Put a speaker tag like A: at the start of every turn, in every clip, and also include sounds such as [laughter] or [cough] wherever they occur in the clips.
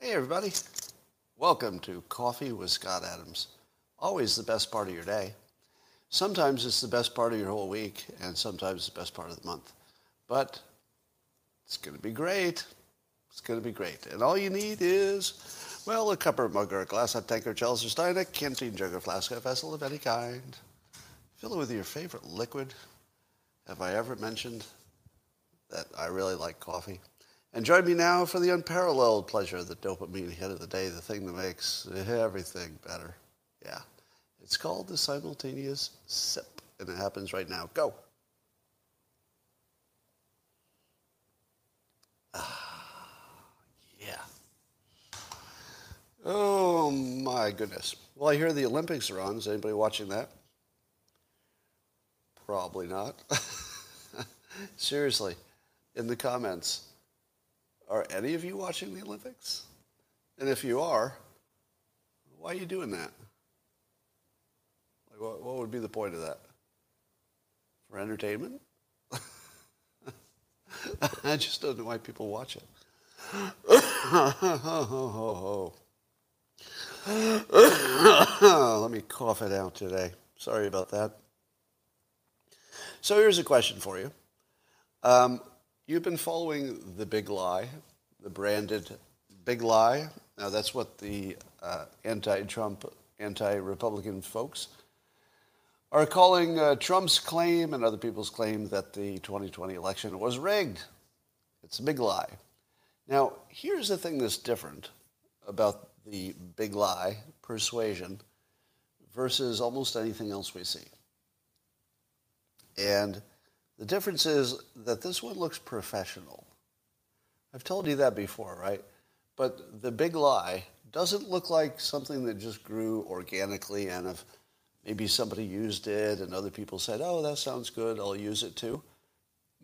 A: Hey, everybody. Welcome to Coffee with Scott Adams. Always the best part of your day. Sometimes it's the best part of your whole week, and sometimes the best part of the month. But it's going to be great. It's going to be great. And all you need is, well, a cup or mug or a glass, a tanker, chalice or stein, a canteen, jug or flask, a vessel of any kind. Fill it with your favorite liquid. Have I ever mentioned that I really like coffee? And join me now for the unparalleled pleasure of the dopamine hit of the day, the thing that makes everything better. Yeah. It's called the simultaneous sip, and it happens right now. Go. Ah, Yeah. Oh my goodness. Well, I hear the Olympics are on. Is anybody watching that? Probably not. [laughs] Seriously, in the comments, are any of you watching the Olympics? And if you are, why are you doing that? Like, what, what would be the point of that? For entertainment? [laughs] I just don't know why people watch it. [coughs] Let me cough it out today. Sorry about that. So here's a question for you. Um, you've been following the big lie, the branded big lie. Now that's what the uh, anti-Trump, anti-Republican folks are calling uh, Trump's claim and other people's claim that the 2020 election was rigged. It's a big lie. Now, here's the thing that's different about the big lie persuasion versus almost anything else we see. And the difference is that this one looks professional. I've told you that before, right? But the big lie doesn't look like something that just grew organically and if maybe somebody used it and other people said, oh, that sounds good, I'll use it too.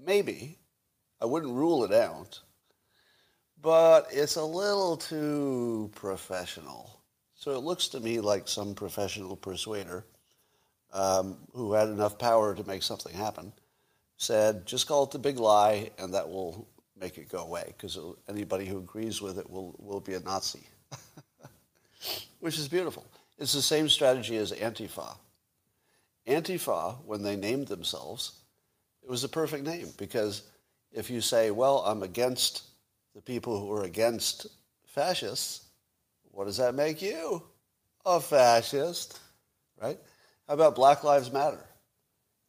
A: Maybe. I wouldn't rule it out. But it's a little too professional. So it looks to me like some professional persuader um, who had enough power to make something happen said, just call it the big lie and that will make it go away because anybody who agrees with it will, will be a Nazi, [laughs] which is beautiful. It's the same strategy as Antifa. Antifa, when they named themselves, it was a perfect name because if you say, well, I'm against the people who are against fascists, what does that make you? A fascist, right? How about Black Lives Matter?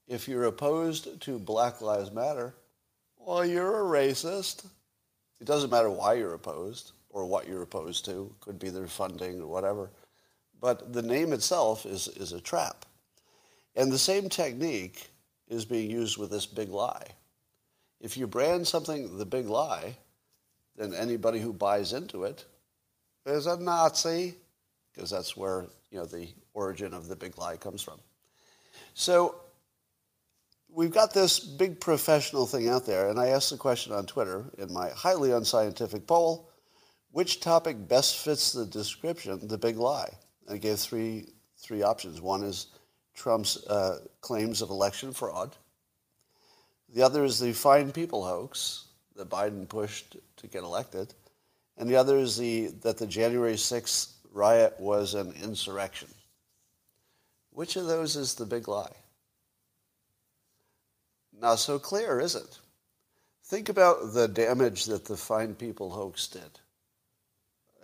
A: If you're opposed to Black Lives Matter, well, you're a racist. It doesn't matter why you're opposed or what you're opposed to. Could be their funding or whatever. But the name itself is, is a trap. And the same technique is being used with this big lie. If you brand something the big lie, then anybody who buys into it is a Nazi, because that's where you know the origin of the big lie comes from. So we've got this big professional thing out there, and I asked the question on Twitter in my highly unscientific poll, which topic best fits the description, the big lie? I gave three, three options. One is Trump's uh, claims of election fraud. The other is the fine people hoax that Biden pushed to get elected. And the other is the, that the January 6th riot was an insurrection. Which of those is the big lie? Not so clear, is it? Think about the damage that the fine people hoax did.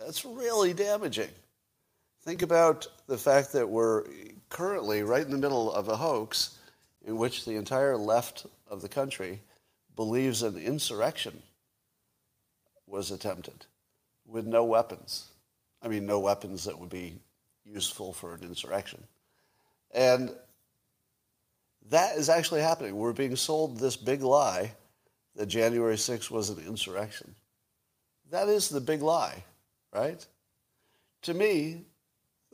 A: That's really damaging. Think about the fact that we're currently right in the middle of a hoax in which the entire left of the country believes an insurrection was attempted with no weapons. I mean, no weapons that would be useful for an insurrection. And that is actually happening. We're being sold this big lie that January 6th was an insurrection. That is the big lie, right? To me,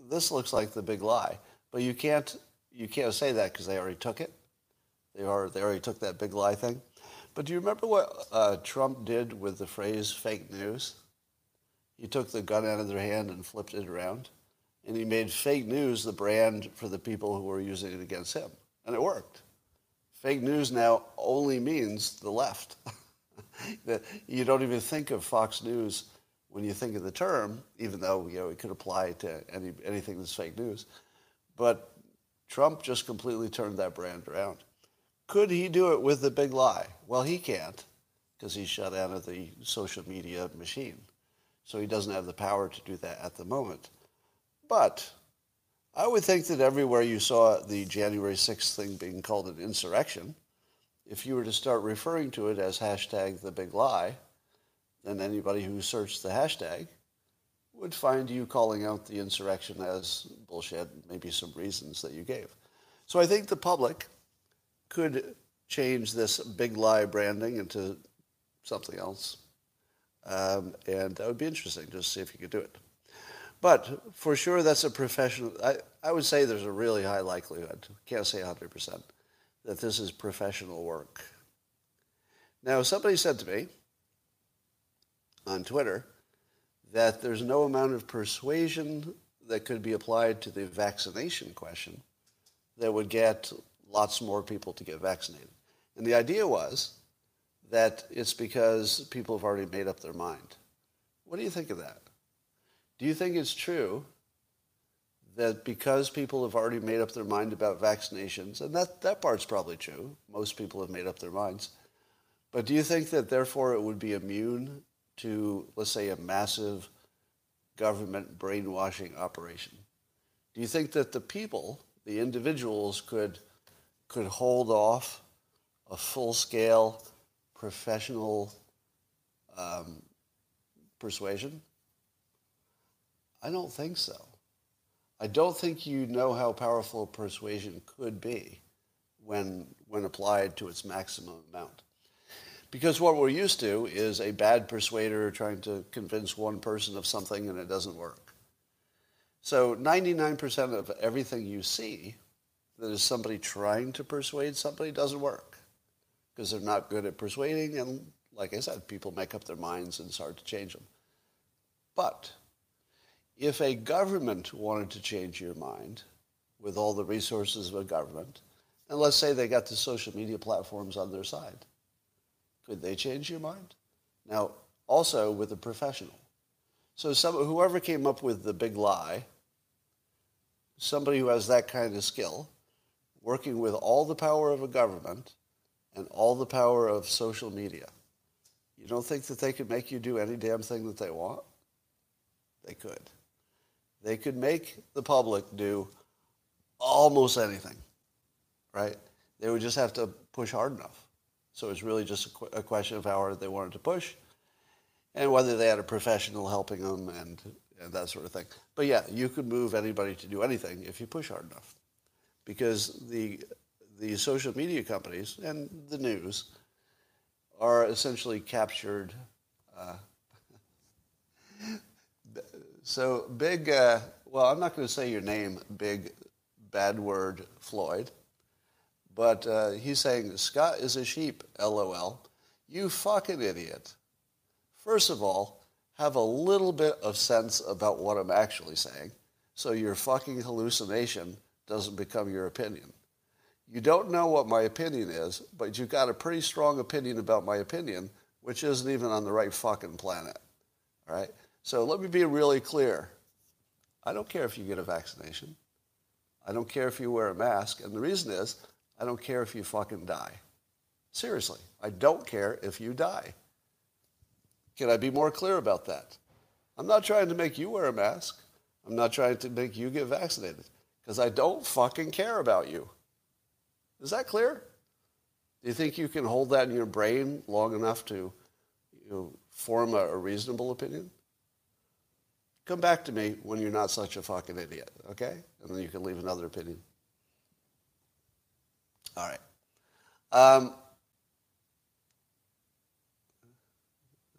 A: this looks like the big lie. But you can't you can't say that because they already took it. They are they already took that big lie thing. But do you remember what uh, Trump did with the phrase fake news? He took the gun out of their hand and flipped it around, and he made fake news the brand for the people who were using it against him, and it worked. Fake news now only means the left. [laughs] you don't even think of Fox News when you think of the term, even though you know it could apply to any anything that's fake news. But Trump just completely turned that brand around. Could he do it with the big lie? Well, he can't because he's shut out of the social media machine. So he doesn't have the power to do that at the moment. But I would think that everywhere you saw the January 6th thing being called an insurrection, if you were to start referring to it as hashtag the big lie, then anybody who searched the hashtag would find you calling out the insurrection as bullshit, maybe some reasons that you gave. So I think the public could change this big lie branding into something else. Um, and that would be interesting just to see if you could do it. But for sure, that's a professional. I, I would say there's a really high likelihood, can't say 100%, that this is professional work. Now, somebody said to me on Twitter that there's no amount of persuasion that could be applied to the vaccination question that would get lots more people to get vaccinated. And the idea was that it's because people have already made up their mind. What do you think of that? Do you think it's true that because people have already made up their mind about vaccinations, and that, that part's probably true, most people have made up their minds, but do you think that therefore it would be immune to, let's say, a massive government brainwashing operation? Do you think that the people, the individuals, could, could hold off a full scale professional um, persuasion? I don't think so. I don't think you know how powerful persuasion could be when, when applied to its maximum amount. Because what we're used to is a bad persuader trying to convince one person of something and it doesn't work. So 99% of everything you see that is somebody trying to persuade somebody doesn't work because they're not good at persuading and like I said, people make up their minds and it's hard to change them. But if a government wanted to change your mind with all the resources of a government, and let's say they got the social media platforms on their side, could they change your mind? Now, also with a professional. So some, whoever came up with the big lie, somebody who has that kind of skill, working with all the power of a government and all the power of social media, you don't think that they could make you do any damn thing that they want? They could they could make the public do almost anything, right? They would just have to push hard enough. So it's really just a, qu- a question of how hard they wanted to push and whether they had a professional helping them and, and that sort of thing. But yeah, you could move anybody to do anything if you push hard enough. Because the, the social media companies and the news are essentially captured uh, so big, uh, well, I'm not going to say your name, big bad word Floyd, but uh, he's saying, Scott is a sheep, lol. You fucking idiot. First of all, have a little bit of sense about what I'm actually saying so your fucking hallucination doesn't become your opinion. You don't know what my opinion is, but you've got a pretty strong opinion about my opinion, which isn't even on the right fucking planet. All right? So let me be really clear. I don't care if you get a vaccination. I don't care if you wear a mask. And the reason is, I don't care if you fucking die. Seriously, I don't care if you die. Can I be more clear about that? I'm not trying to make you wear a mask. I'm not trying to make you get vaccinated because I don't fucking care about you. Is that clear? Do you think you can hold that in your brain long enough to you know, form a, a reasonable opinion? Come back to me when you're not such a fucking idiot, okay? And then you can leave another opinion. All right. Um,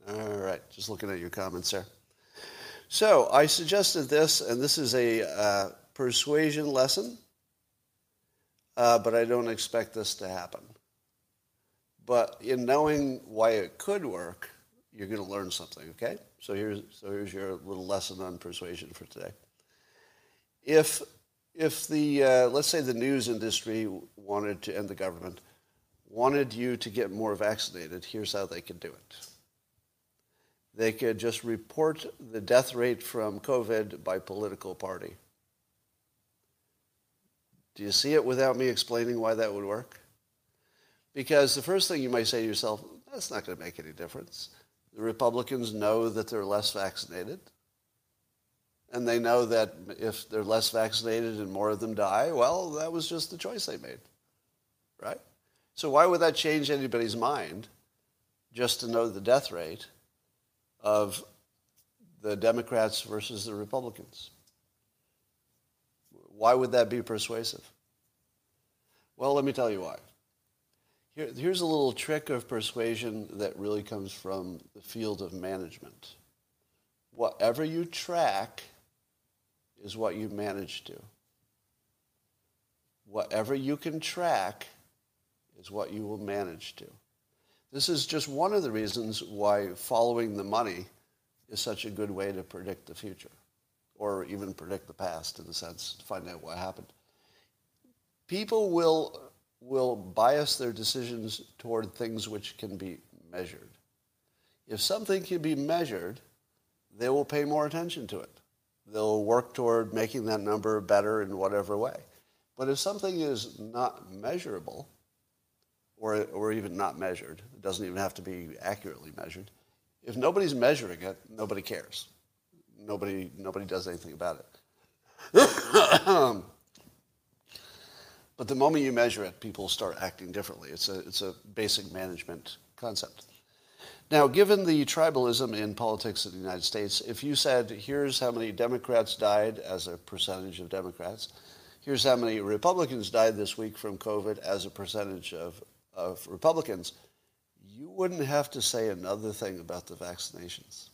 A: all right, just looking at your comments there. So I suggested this, and this is a uh, persuasion lesson, uh, but I don't expect this to happen. But in knowing why it could work, you're going to learn something, okay? So here's, so here's your little lesson on persuasion for today. If, if the, uh, let's say the news industry wanted to, end the government, wanted you to get more vaccinated, here's how they could do it. They could just report the death rate from COVID by political party. Do you see it without me explaining why that would work? Because the first thing you might say to yourself, that's not going to make any difference. The Republicans know that they're less vaccinated. And they know that if they're less vaccinated and more of them die, well, that was just the choice they made. Right? So why would that change anybody's mind just to know the death rate of the Democrats versus the Republicans? Why would that be persuasive? Well, let me tell you why. Here, here's a little trick of persuasion that really comes from the field of management. Whatever you track is what you manage to. Whatever you can track is what you will manage to. This is just one of the reasons why following the money is such a good way to predict the future or even predict the past in a sense to find out what happened. People will will bias their decisions toward things which can be measured. If something can be measured, they will pay more attention to it. They'll work toward making that number better in whatever way. But if something is not measurable, or, or even not measured, it doesn't even have to be accurately measured, if nobody's measuring it, nobody cares. Nobody, nobody does anything about it. [coughs] Um, But the moment you measure it, people start acting differently. It's a, it's a basic management concept. Now, given the tribalism in politics in the United States, if you said, here's how many Democrats died as a percentage of Democrats, here's how many Republicans died this week from COVID as a percentage of, of Republicans, you wouldn't have to say another thing about the vaccinations.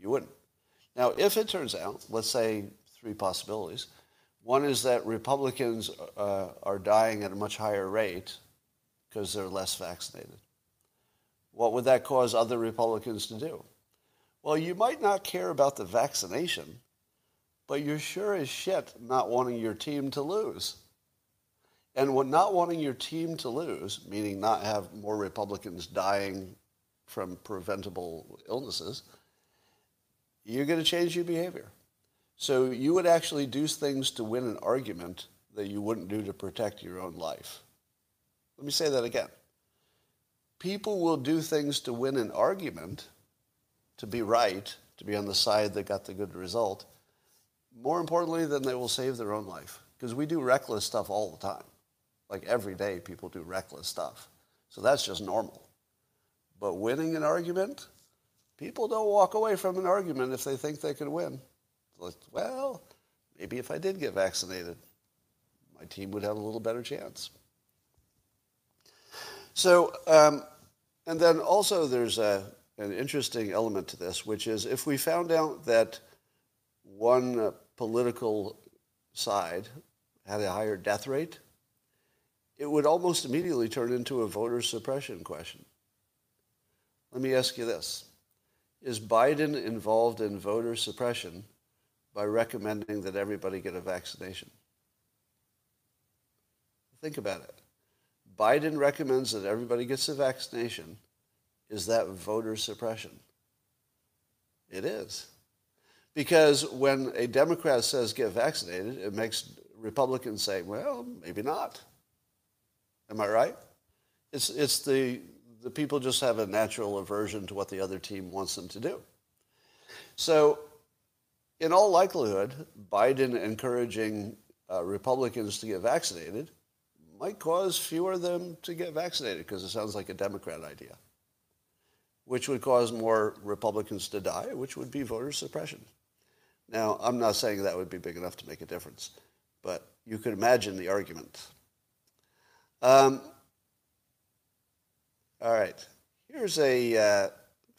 A: You wouldn't. Now, if it turns out, let's say three possibilities, one is that Republicans uh, are dying at a much higher rate because they're less vaccinated. What would that cause other Republicans to do? Well, you might not care about the vaccination, but you're sure as shit not wanting your team to lose. And what not wanting your team to lose, meaning not have more Republicans dying from preventable illnesses, you're going to change your behavior. So you would actually do things to win an argument that you wouldn't do to protect your own life. Let me say that again. People will do things to win an argument, to be right, to be on the side that got the good result, more importantly than they will save their own life. Because we do reckless stuff all the time. Like every day, people do reckless stuff. So that's just normal. But winning an argument, people don't walk away from an argument if they think they can win well, maybe if I did get vaccinated, my team would have a little better chance. So, um, and then also there's a, an interesting element to this, which is if we found out that one uh, political side had a higher death rate, it would almost immediately turn into a voter suppression question. Let me ask you this. Is Biden involved in voter suppression by recommending that everybody get a vaccination. Think about it. Biden recommends that everybody gets a vaccination. Is that voter suppression? It is. Because when a Democrat says get vaccinated, it makes Republicans say, well, maybe not. Am I right? It's, it's the, the people just have a natural aversion to what the other team wants them to do. So in all likelihood, Biden encouraging uh, Republicans to get vaccinated might cause fewer of them to get vaccinated because it sounds like a Democrat idea, which would cause more Republicans to die, which would be voter suppression. Now, I'm not saying that would be big enough to make a difference, but you could imagine the argument. Um, all right, here's a uh,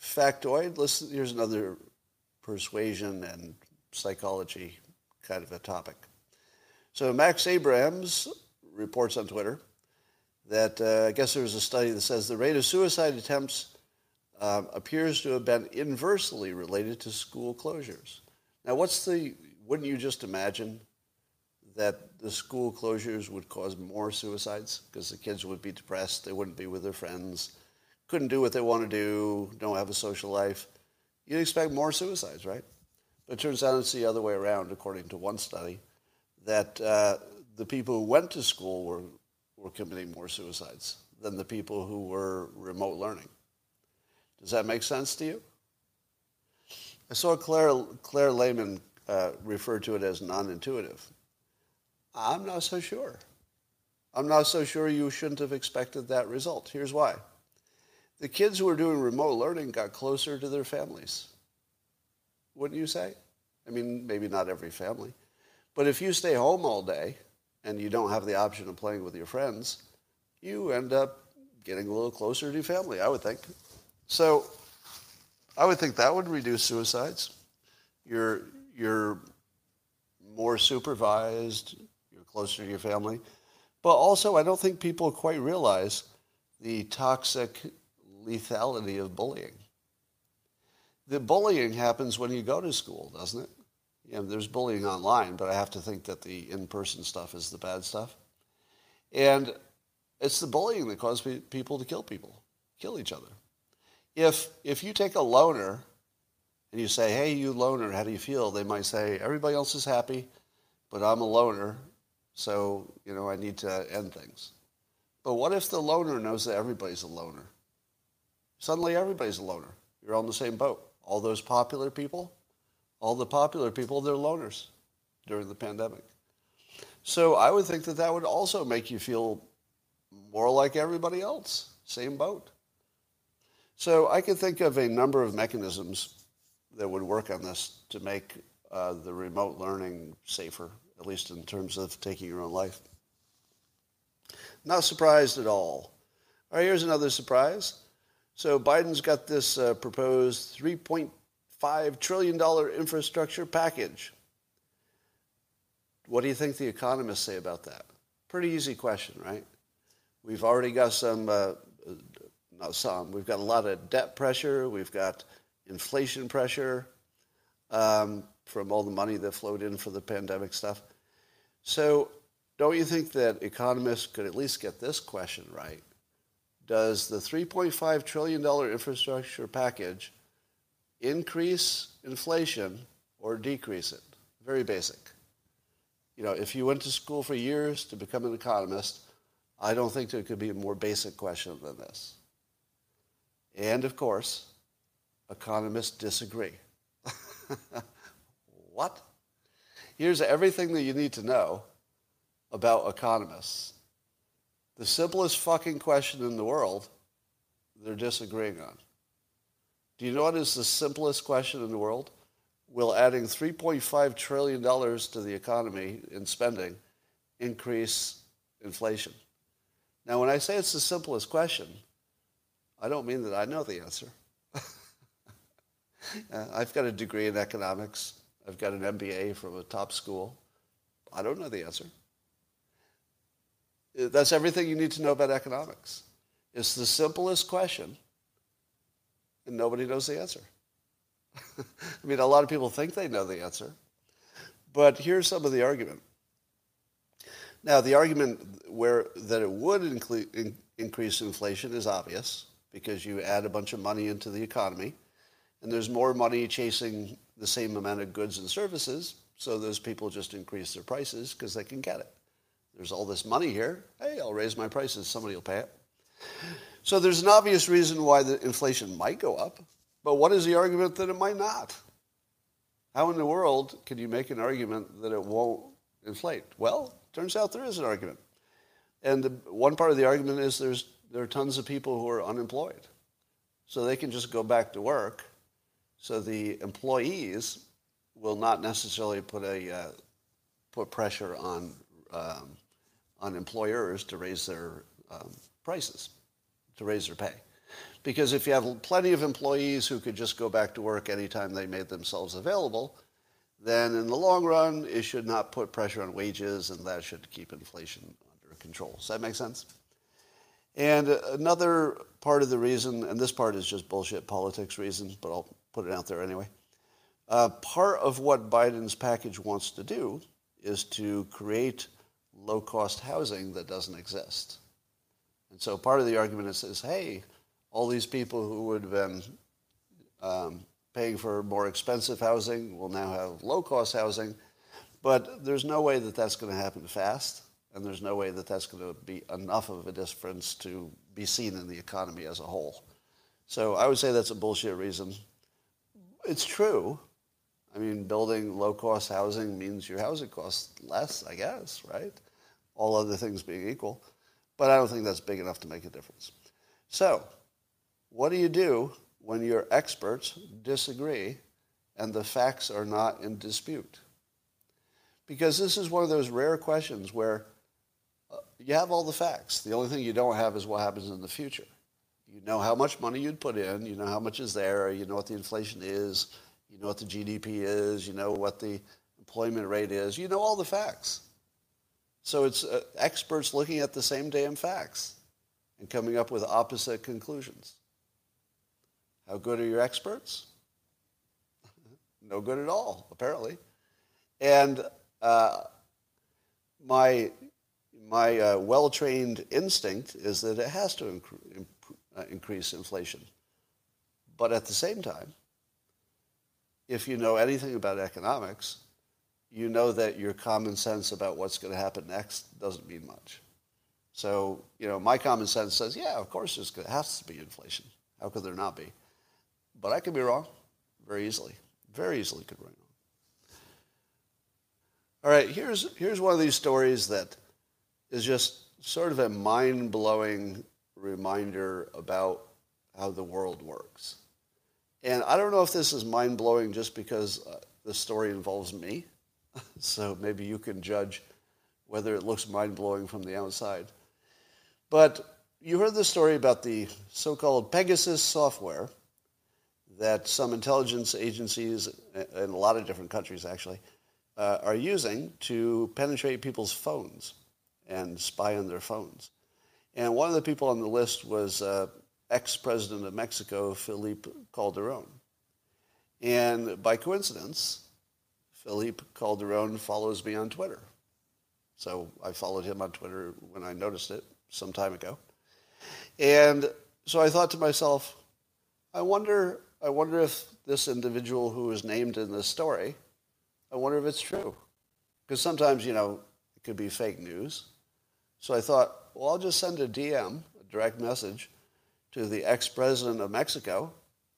A: factoid. Listen, here's another persuasion and psychology kind of a topic. So Max Abrams reports on Twitter that uh, I guess there was a study that says the rate of suicide attempts uh, appears to have been inversely related to school closures. Now, what's the? Wouldn't you just imagine that the school closures would cause more suicides because the kids would be depressed, they wouldn't be with their friends, couldn't do what they want to do, don't have a social life, you'd expect more suicides, right? It turns out it's the other way around, according to one study, that uh, the people who went to school were, were committing more suicides than the people who were remote learning. Does that make sense to you? I saw Claire, Claire Lehmann uh, refer to it as non-intuitive. I'm not so sure. I'm not so sure you shouldn't have expected that result. Here's why. The kids who were doing remote learning got closer to their families. Wouldn't you say? I mean, maybe not every family. But if you stay home all day and you don't have the option of playing with your friends, you end up getting a little closer to your family, I would think. So I would think that would reduce suicides. You're, you're more supervised, you're closer to your family. But also, I don't think people quite realize the toxic lethality of bullying. The bullying happens when you go to school, doesn't it? You know, there's bullying online, but I have to think that the in-person stuff is the bad stuff. And it's the bullying that causes people to kill people, kill each other. If, if you take a loner and you say, hey, you loner, how do you feel? They might say, everybody else is happy, but I'm a loner, so, you know, I need to end things. But what if the loner knows that everybody's a loner? Suddenly everybody's a loner. You're on the same boat. All those popular people, all the popular people, they're loners during the pandemic. So I would think that that would also make you feel more like everybody else, same boat. So I can think of a number of mechanisms that would work on this to make uh, the remote learning safer, at least in terms of taking your own life. Not surprised at all. All right, here's another surprise. So Biden's got this uh, proposed $3.5 trillion infrastructure package. What do you think the economists say about that? Pretty easy question, right? We've already got some, uh, not some, we've got a lot of debt pressure, we've got inflation pressure um, from all the money that flowed in for the pandemic stuff. So don't you think that economists could at least get this question right? Does the $3.5 trillion infrastructure package increase inflation or decrease it? Very basic. You know, if you went to school for years to become an economist, I don't think there could be a more basic question than this. And of course, economists disagree. [laughs] what? Here's everything that you need to know about economists. The simplest fucking question in the world, they're disagreeing on. Do you know what is the simplest question in the world? Will adding $3.5 trillion to the economy in spending increase inflation? Now, when I say it's the simplest question, I don't mean that I know the answer. [laughs] uh, I've got a degree in economics. I've got an MBA from a top school. I don't know the answer. That's everything you need to know about economics. It's the simplest question, and nobody knows the answer. [laughs] I mean, a lot of people think they know the answer, but here's some of the argument. Now, the argument where that it would in, increase inflation is obvious because you add a bunch of money into the economy, and there's more money chasing the same amount of goods and services, so those people just increase their prices because they can get it. There's all this money here. Hey, I'll raise my prices. Somebody will pay it. So there's an obvious reason why the inflation might go up, but what is the argument that it might not? How in the world can you make an argument that it won't inflate? Well, Turns out there is an argument. And the, one part of the argument is there's, there are tons of people who are unemployed. So they can just go back to work. So the employees will not necessarily put, a, uh, put pressure on, um, on employers to raise their um, prices, to raise their pay. Because if you have plenty of employees who could just go back to work anytime they made themselves available, then in the long run, it should not put pressure on wages, and that should keep inflation under control. Does that make sense? And another part of the reason, and this part is just bullshit politics reasons, but I'll put it out there anyway. Uh, part of what Biden's package wants to do is to create low-cost housing that doesn't exist. And so part of the argument is, is hey, all these people who would have been um, paying for more expensive housing will now have low-cost housing, but there's no way that that's going to happen fast, and there's no way that that's going to be enough of a difference to be seen in the economy as a whole. So I would say that's a bullshit reason. It's true. I mean, building low-cost housing means your housing costs less, I guess, right? All other things being equal. But I don't think that's big enough to make a difference. So what do you do when your experts disagree and the facts are not in dispute? Because this is one of those rare questions where uh, you have all the facts. The only thing you don't have is what happens in the future. You know how much money you'd put in, you know how much is there, you know what the inflation is, you know what the GDP is, you know what the employment rate is, you know all the facts. So it's uh, experts looking at the same damn facts and coming up with opposite conclusions. How good are your experts? [laughs] no good at all, apparently. And uh, my my uh, well-trained instinct is that it has to inc- imp- uh, increase inflation. But at the same time, if you know anything about economics, you know that your common sense about what's going to happen next doesn't mean much. So, you know, my common sense says, yeah, of course there's going to have to be inflation. How could there not be? But I could be wrong very easily. Very easily could be wrong. All right, here's, here's one of these stories that is just sort of a mind-blowing reminder about how the world works. And I don't know if this is mind-blowing just because uh, the story involves me. So maybe you can judge whether it looks mind-blowing from the outside. But you heard the story about the so-called Pegasus software that some intelligence agencies in a lot of different countries actually uh, are using to penetrate people's phones and spy on their phones. And one of the people on the list was uh, ex-president of Mexico, Felipe Calderon. And by coincidence, Felipe Calderon follows me on Twitter. So I followed him on Twitter when I noticed it some time ago. And so I thought to myself, I wonder I wonder if this individual who is named in this story, I wonder if it's true. Because sometimes, you know, it could be fake news. So I thought, well, I'll just send a DM, a direct message, to the ex-president of Mexico,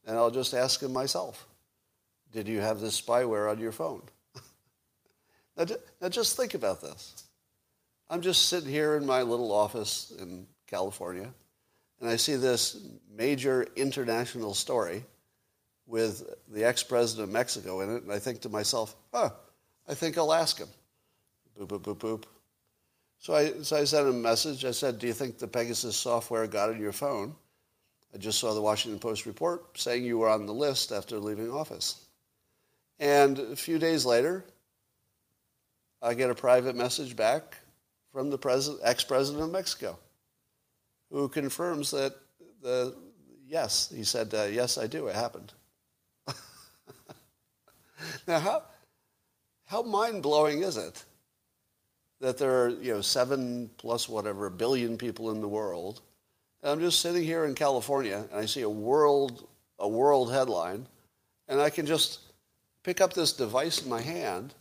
A: and I'll just ask him myself, did you have this spyware on your phone? [laughs] now, now just think about this. I'm just sitting here in my little office in California, and I see this major international story with the ex-president of Mexico in it, and I think to myself, huh, I think I'll ask him. Boop, boop, boop, boop. So I, so I sent him a message. I said, do you think the Pegasus software got in your phone? I just saw the Washington Post report saying you were on the list after leaving office. And a few days later, I get a private message back from the president, ex-president of Mexico, who confirms that the yes, he said, uh, yes, I do. It happened. [laughs] now, how, how mind-blowing is it that there are, you know, seven plus whatever billion people in the world, and I'm just sitting here in California, and I see a world, a world headline, and I can just pick up this device in my hand,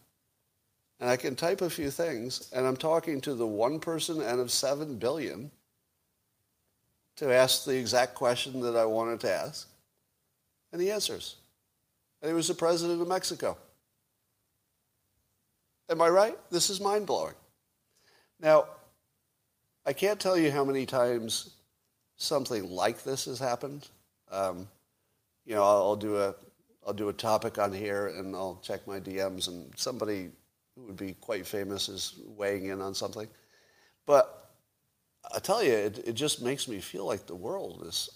A: and I can type a few things, and I'm talking to the one person out of seven billion to ask the exact question that I wanted to ask, and he answers. And he was the president of Mexico. Am I right? This is mind blowing. Now, I can't tell you how many times something like this has happened. Um, you know, I'll, I'll, do a I'll do a topic on here, and I'll check my DMs, and somebody who would be quite famous is weighing in on something. But I tell you, it, it just makes me feel like the world is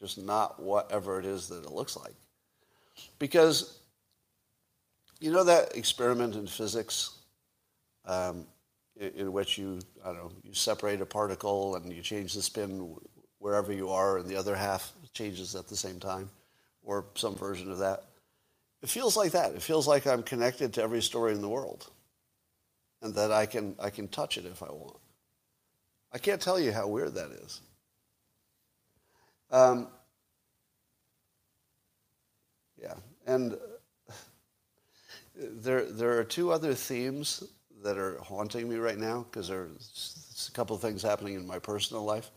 A: just not whatever it is that it looks like. Because you know that experiment in physics um, in, in, which you, I don't know, you separate a particle and you change the spin wherever you are, and the other half changes at the same time, or some version of that. It feels like that. It feels like I'm connected to every story in the world. and that I can, I can touch it if I want. I can't tell you how weird that is. Um, yeah, and there, there are two other themes that are haunting me right now because there's a couple of things happening in my personal life.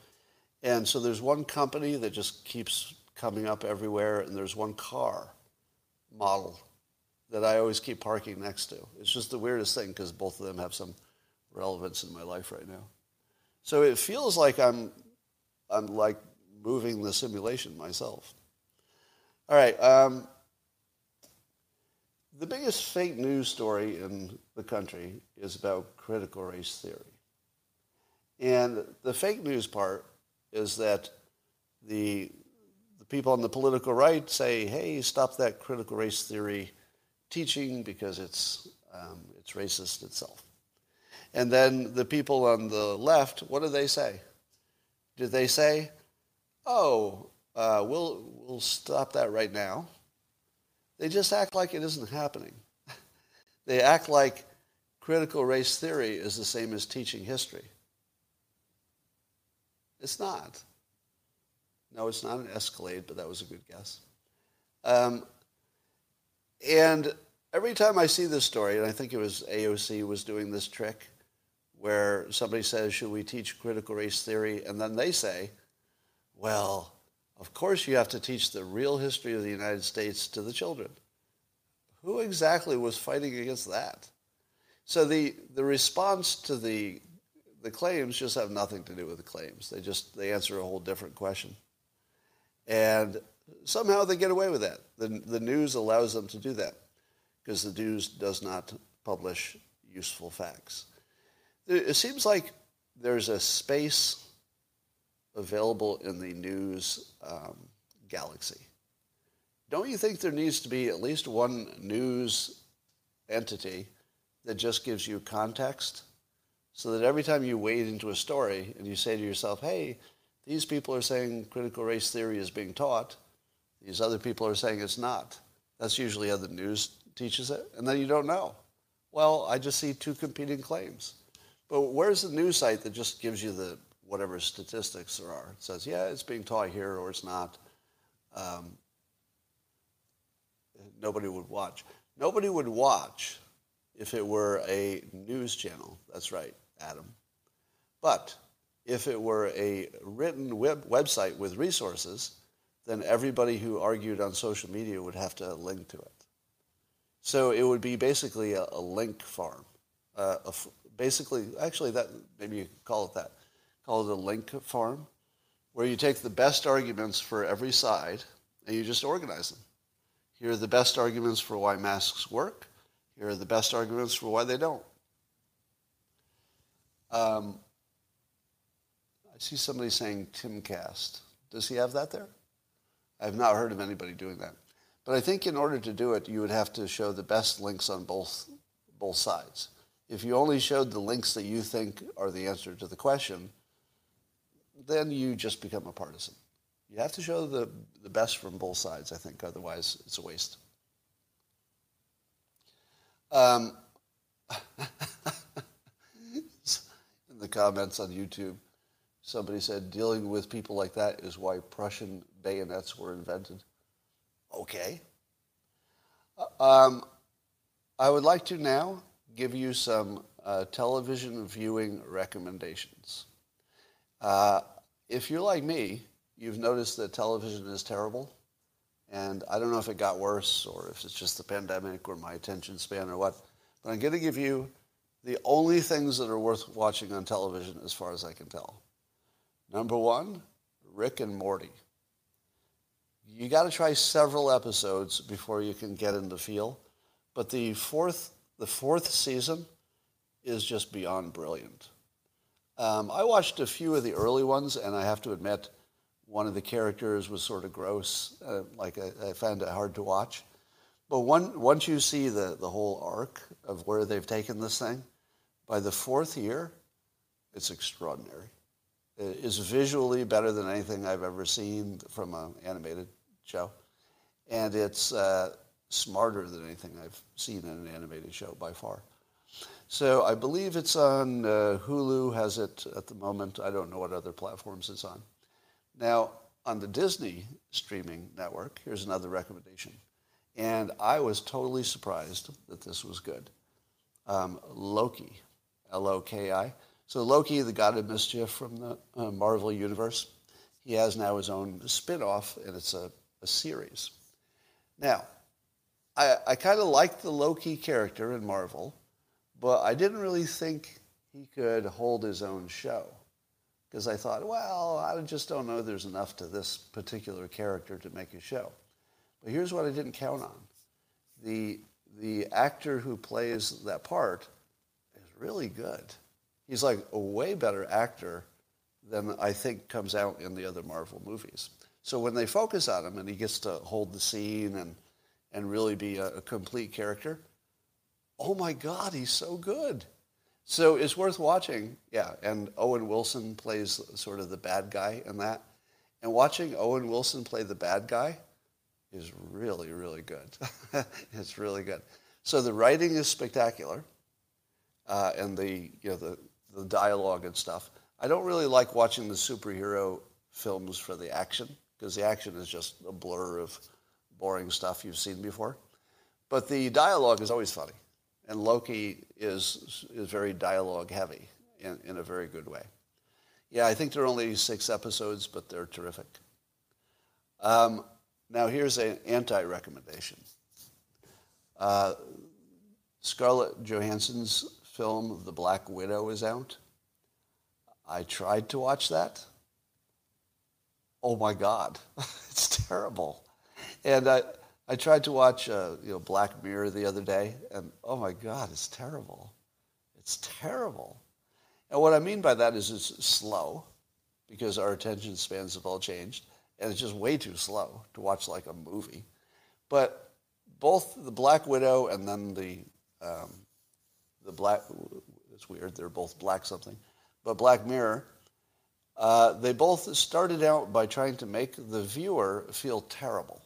A: And so there's one company that just keeps coming up everywhere, and there's one car model that I always keep parking next to. It's just the weirdest thing because both of them have some relevance in my life right now. So it feels like I'm, I'm like moving the simulation myself. All right. Um, the biggest fake news story in the country is about critical race theory. And the fake news part is that the, the people on the political right say, hey, stop that critical race theory teaching because it's, um, it's racist itself. And then the people on the left, what do they say? Do they say, oh, uh, we'll, we'll stop that right now? They just act like it isn't happening. [laughs] they act like critical race theory is the same as teaching history. It's not. No, it's not an Escalade, but that was a good guess. Um, and every time I see this story, and I think it was AOC was doing this trick, where somebody says, should we teach critical race theory? And then they say, well, of course you have to teach the real history of the United States to the children. Who exactly was fighting against that? So the, the response to the, the claims just have nothing to do with the claims. They just they answer a whole different question. And somehow they get away with that. The, the news allows them to do that because the news does not publish useful facts. It seems like there's a space available in the news um, galaxy. Don't you think there needs to be at least one news entity that just gives you context? So that every time you wade into a story and you say to yourself, hey, these people are saying critical race theory is being taught, these other people are saying it's not. That's usually how the news teaches it. And then you don't know. Well, I just see two competing claims. But where's the news site that just gives you the whatever statistics there are? It says, yeah, it's being taught here or it's not. Um, nobody would watch. Nobody would watch if it were a news channel. That's right, Adam. But if it were a written web website with resources, then everybody who argued on social media would have to link to it. So it would be basically a, a link farm, uh, basically, actually, that maybe you could call it that. Call it a link farm, where you take the best arguments for every side and you just organize them. Here are the best arguments for why masks work. Here are the best arguments for why they don't. Um, I see somebody saying Timcast. Does he have that there? I have not heard of anybody doing that. But I think in order to do it, you would have to show the best links on both, both sides. If you only showed the links that you think are the answer to the question, then you just become a partisan. You have to show the, the best from both sides, I think. Otherwise, it's a waste. Um, [laughs] in the comments on YouTube, somebody said dealing with people like that is why Prussian bayonets were invented. Okay. Uh, um, I would like to now give you some uh, television viewing recommendations. Uh, if you're like me, you've noticed that television is terrible. And I don't know if it got worse or if it's just the pandemic or my attention span or what. But I'm going to give you the only things that are worth watching on television as far as I can tell. Number one, Rick and Morty. You got to try several episodes before you can get in the feel. But the fourth the fourth season is just beyond brilliant. Um, I watched a few of the early ones, and I have to admit, one of the characters was sort of gross. Uh, like I, I, found it hard to watch. But one, once you see the, the whole arc of where they've taken this thing, by the fourth year, it's extraordinary. It is visually better than anything I've ever seen from an animated show. And it's, uh, smarter than anything I've seen in an animated show by far. So I believe it's on uh, Hulu, has it at the moment. I don't know what other platforms it's on. Now, on the Disney streaming network, here's another recommendation. And I was totally surprised that this was good. Um, Loki, L O K I. So Loki, the god of mischief from the uh, Marvel Universe, he has now his own spin-off, and it's a, a series. Now, I, I kind of like the Loki character in Marvel, but I didn't really think he could hold his own show because I thought, well, I just don't know there's enough to this particular character to make a show. But here's what I didn't count on. The, the actor who plays that part is really good. He's like a way better actor than I think comes out in the other Marvel movies. So when they focus on him and he gets to hold the scene and, and really be a, a complete character, oh my God, he's so good. So it's worth watching. Yeah, and Owen Wilson plays sort of the bad guy in that. And watching Owen Wilson play the bad guy is really, really good. [laughs] it's really good. So the writing is spectacular, uh, and the you know the the dialogue and stuff. I don't really like watching the superhero films for the action because the action is just a blur of boring stuff you've seen before. But the dialogue is always funny, and Loki is is very dialogue heavy in, in a very good way. Yeah, I think there are only six episodes, but they're terrific. Um, now, here's an anti recommendation uh, Scarlett Johansson's film, The Black Widow, is out. I tried to watch that. Oh my God, [laughs] it's terrible. And I, I tried to watch uh, you know, Black Mirror the other day, and oh my God, it's terrible. It's terrible. And what I mean by that is it's slow, because our attention spans have all changed and it's just way too slow to watch like a movie. But both the Black Widow and then the um, the Black it's weird they're both black something, but Black Mirror. Uh, they both started out by trying to make the viewer feel terrible.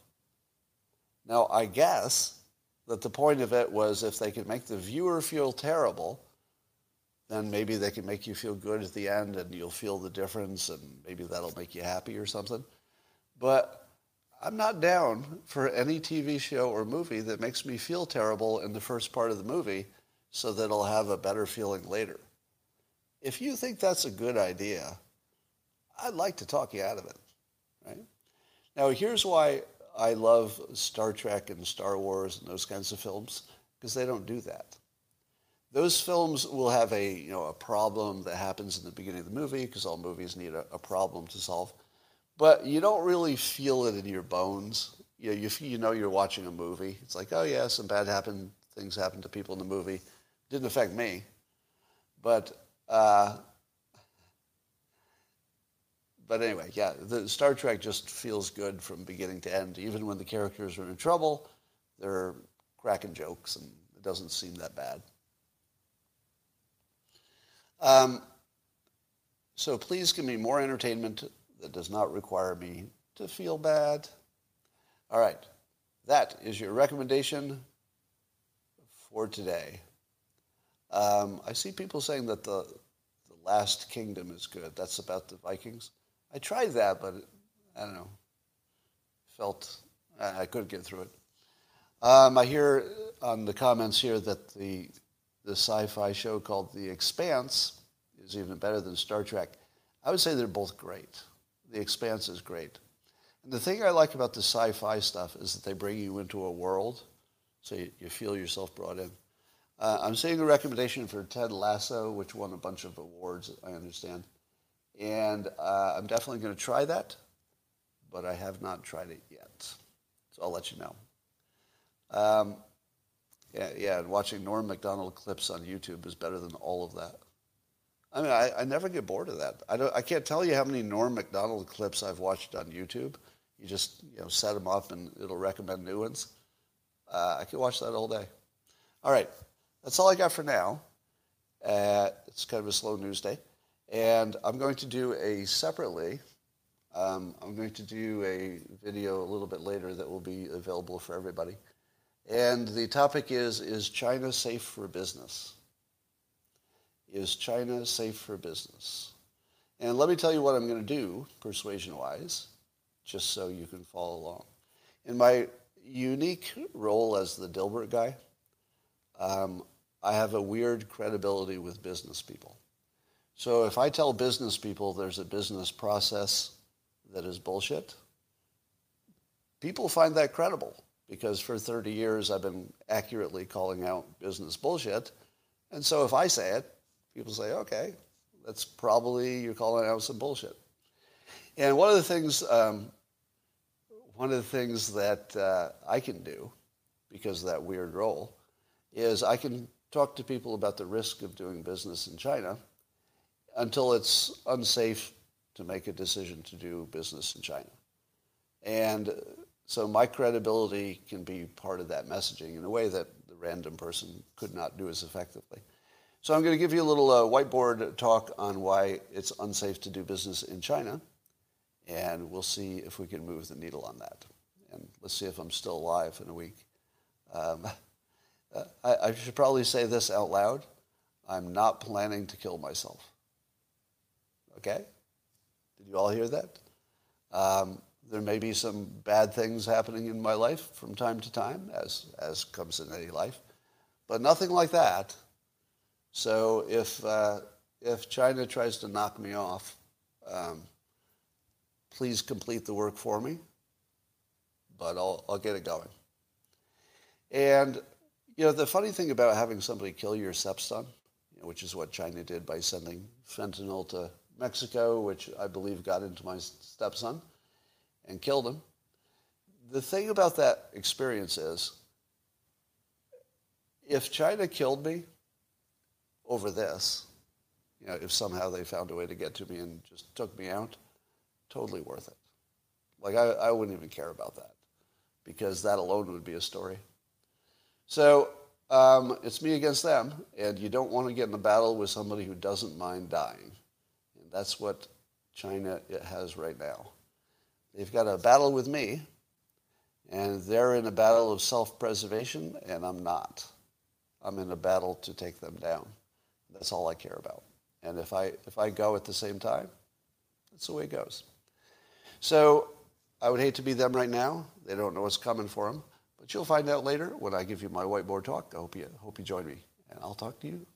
A: Now, I guess that the point of it was if they could make the viewer feel terrible, then maybe they can make you feel good at the end and you'll feel the difference and maybe that'll make you happy or something. But I'm not down for any TV show or movie that makes me feel terrible in the first part of the movie so that I'll have a better feeling later. If you think that's a good idea, I'd like to talk you out of it, right? Now, here's why I love Star Trek and Star Wars and those kinds of films, because they don't do that. Those films will have a, you know, a problem that happens in the beginning of the movie, because all movies need a, a problem to solve but you don't really feel it in your bones. You know, you, you know you're watching a movie. It's like, oh yeah, some bad happen, things happen to people in the movie. Didn't affect me, but uh, but anyway, yeah, the Star Trek just feels good from beginning to end. Even when the characters are in trouble, they're cracking jokes, and it doesn't seem that bad. Um, so please give me more entertainment that does not require me to feel bad. All right, that is your recommendation for today. Um, I see people saying that the, the Last Kingdom is good. That's about the Vikings. I tried that, but I don't know. Felt I couldn't get through it. Um, I hear on the comments here that the the sci-fi show called The Expanse is even better than Star Trek. I would say they're both great. The Expanse is great. And the thing I like about the sci-fi stuff is that they bring you into a world, so you, you feel yourself brought in. Uh, I'm seeing a recommendation for Ted Lasso, which won a bunch of awards, I understand. And uh, I'm definitely going to try that, but I have not tried it yet. So I'll let you know. Um, yeah, yeah, and watching Norm Macdonald clips on YouTube is better than all of that. I mean, I, I never get bored of that. I, don't, I can't tell you how many Norm Macdonald clips I've watched on YouTube. You just you know set them up and it'll recommend new ones. Uh, I could watch that all day. All right, that's all I got for now. Uh, it's kind of a slow news day, and I'm going to do a separately. Um, I'm going to do a video a little bit later that will be available for everybody. And the topic is Is China safe for business? Is China safe for business? And let me tell you what I'm going to do, persuasion-wise, just so you can follow along. In my unique role as the Dilbert guy, um, I have a weird credibility with business people. So if I tell business people there's a business process that is bullshit, people find that credible because for 30 years I've been accurately calling out business bullshit. And so if I say it, people say, okay, that's probably you're calling out some bullshit. And one of the things, um, one of the things that uh, I can do because of that weird role is I can talk to people about the risk of doing business in China until it's unsafe to make a decision to do business in China. And so my credibility can be part of that messaging in a way that the random person could not do as effectively. So I'm going to give you a little uh, whiteboard talk on why it's unsafe to do business in China, and we'll see if we can move the needle on that. And let's see if I'm still alive in a week. Um, [laughs] I, I should probably say this out loud. I'm not planning to kill myself. Okay? Did you all hear that? Um, there may be some bad things happening in my life from time to time, as, as comes in any life, but nothing like that. So if, uh, if China tries to knock me off, um, please complete the work for me, but I'll, I'll get it going. And you know, the funny thing about having somebody kill your stepson, which is what China did by sending fentanyl to Mexico, which I believe got into my stepson and killed him. The thing about that experience is if China killed me over this, you know, if somehow they found a way to get to me and just took me out, totally worth it. Like, I, I wouldn't even care about that because that alone would be a story. So um, it's me against them, and you don't want to get in a battle with somebody who doesn't mind dying. And that's what China has right now. They've got a battle with me, and they're in a battle of self-preservation, and I'm not. I'm in a battle to take them down. That's all I care about. And if I, if I go at the same time, that's the way it goes. So I would hate to be them right now. They don't know what's coming for them. But you'll find out later when I give you my whiteboard talk. I hope you, hope you join me. And I'll talk to you